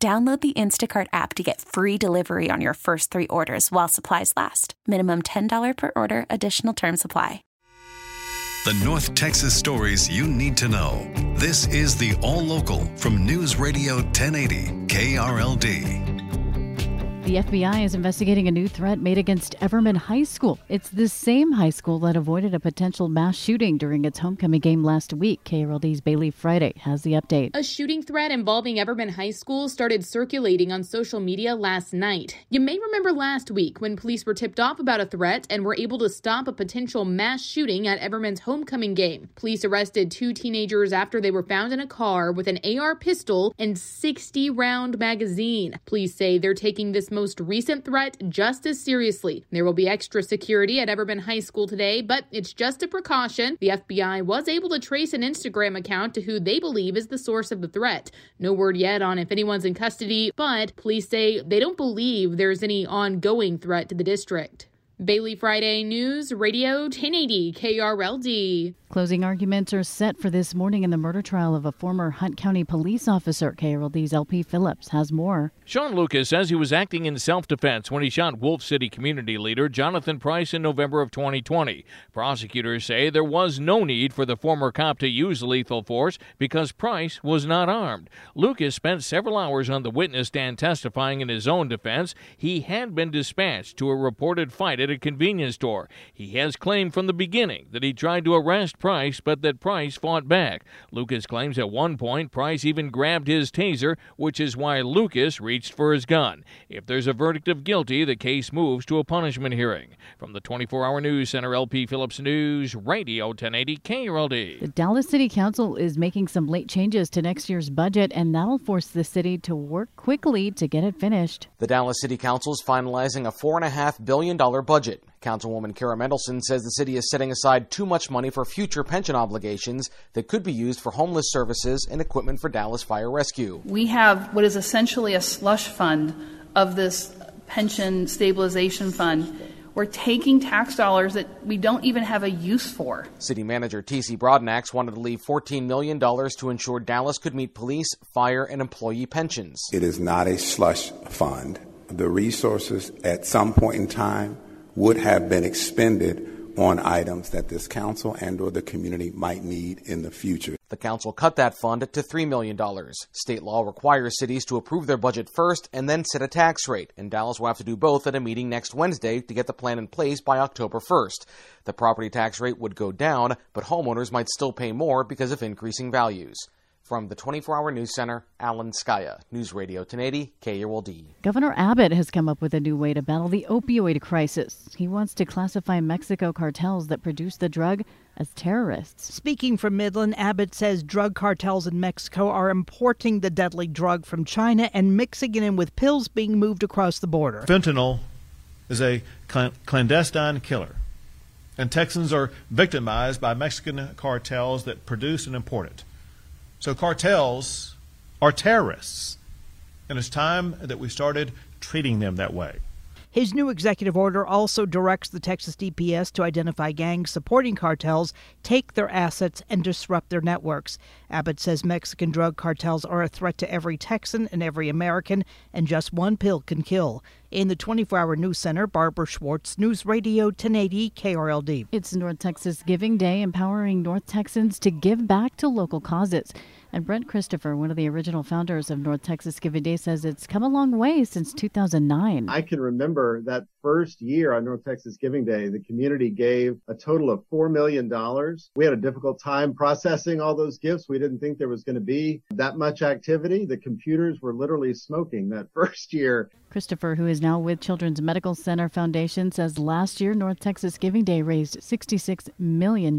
Download the Instacart app to get free delivery on your first three orders while supplies last. Minimum $10 per order, additional term supply. The North Texas stories you need to know. This is the All Local from News Radio 1080 KRLD. The FBI is investigating a new threat made against Everman High School. It's the same high school that avoided a potential mass shooting during its homecoming game last week. KRLD's Bailey Friday has the update. A shooting threat involving Everman High School started circulating on social media last night. You may remember last week when police were tipped off about a threat and were able to stop a potential mass shooting at Everman's homecoming game. Police arrested two teenagers after they were found in a car with an AR pistol and 60 round magazine. Police say they're taking this most recent threat just as seriously. There will be extra security at Everman High School today, but it's just a precaution. The FBI was able to trace an Instagram account to who they believe is the source of the threat. No word yet on if anyone's in custody, but police say they don't believe there's any ongoing threat to the district. Bailey Friday News, Radio 1080 KRLD. Closing arguments are set for this morning in the murder trial of a former Hunt County police officer. KRLD's LP Phillips has more. Shaun Lucas says he was acting in self defense when he shot Wolfe City community leader Jonathan Price in November of 2020. Prosecutors say there was no need for the former cop to use lethal force because Price was not armed. Lucas spent several hours on the witness stand testifying in his own defense. He had been dispatched to a reported fight at a convenience store. He has claimed from the beginning that he tried to arrest Price, but that Price fought back. Lucas claims at one point Price even grabbed his taser, which is why Lucas reached for his gun. If there's a verdict of guilty, the case moves to a punishment hearing. From the 24 Hour News Center, LP Phillips News, Radio 1080 KRLD. The Dallas City Council is making some late changes to next year's budget, and that'll force the city to work quickly to get it finished. The Dallas City Council is finalizing a $4.5 billion budget. Councilwoman Cara Mendelsohn says the city is setting aside too much money for future pension obligations that could be used for homeless services and equipment for Dallas Fire Rescue. We have what is essentially a slush fund of this pension stabilization fund. We're taking tax dollars that we don't even have a use for. City Manager T.C. Broadnax wanted to leave $14 million to ensure Dallas could meet police, fire, and employee pensions. It is not a slush fund. The resources at some point in time would have been expended on items that this council and or the community might need in the future. The council cut that fund to $3 million. State law requires cities to approve their budget first and then set a tax rate, and Dallas will have to do both at a meeting next Wednesday to get the plan in place by October 1st. The property tax rate would go down, but homeowners might still pay more because of increasing values. From the 24 Hour News Center, Alan Scaia, News Radio 1080, KRLD. Governor Abbott has come up with a new way to battle the opioid crisis. He wants to classify Mexico cartels that produce the drug as terrorists. Speaking from Midland, Abbott says drug cartels in Mexico are importing the deadly drug from China and mixing it in with pills being moved across the border. Fentanyl is a clandestine killer, and Texans are victimized by Mexican cartels that produce and import it. So cartels are terrorists. And it's time that we started treating them that way. His new executive order also directs the Texas DPS to identify gangs supporting cartels, take their assets, and disrupt their networks. Abbott says Mexican drug cartels are a threat to every Texan and every American, and just one pill can kill. In the 24 hour news center, Barbara Schwartz, News Radio 1080 KRLD. It's North Texas Giving Day, empowering North Texans to give back to local causes. And Brent Christopher, one of the original founders of North Texas Giving Day, says it's come a long way since 2009. I can remember that first year on North Texas Giving Day, the community gave a total of $4 million. We had a difficult time processing all those gifts. We didn't think there was going to be that much activity. The computers were literally smoking that first year. Christopher, who is now with Children's Medical Center Foundation, says last year North Texas Giving Day raised $66 million.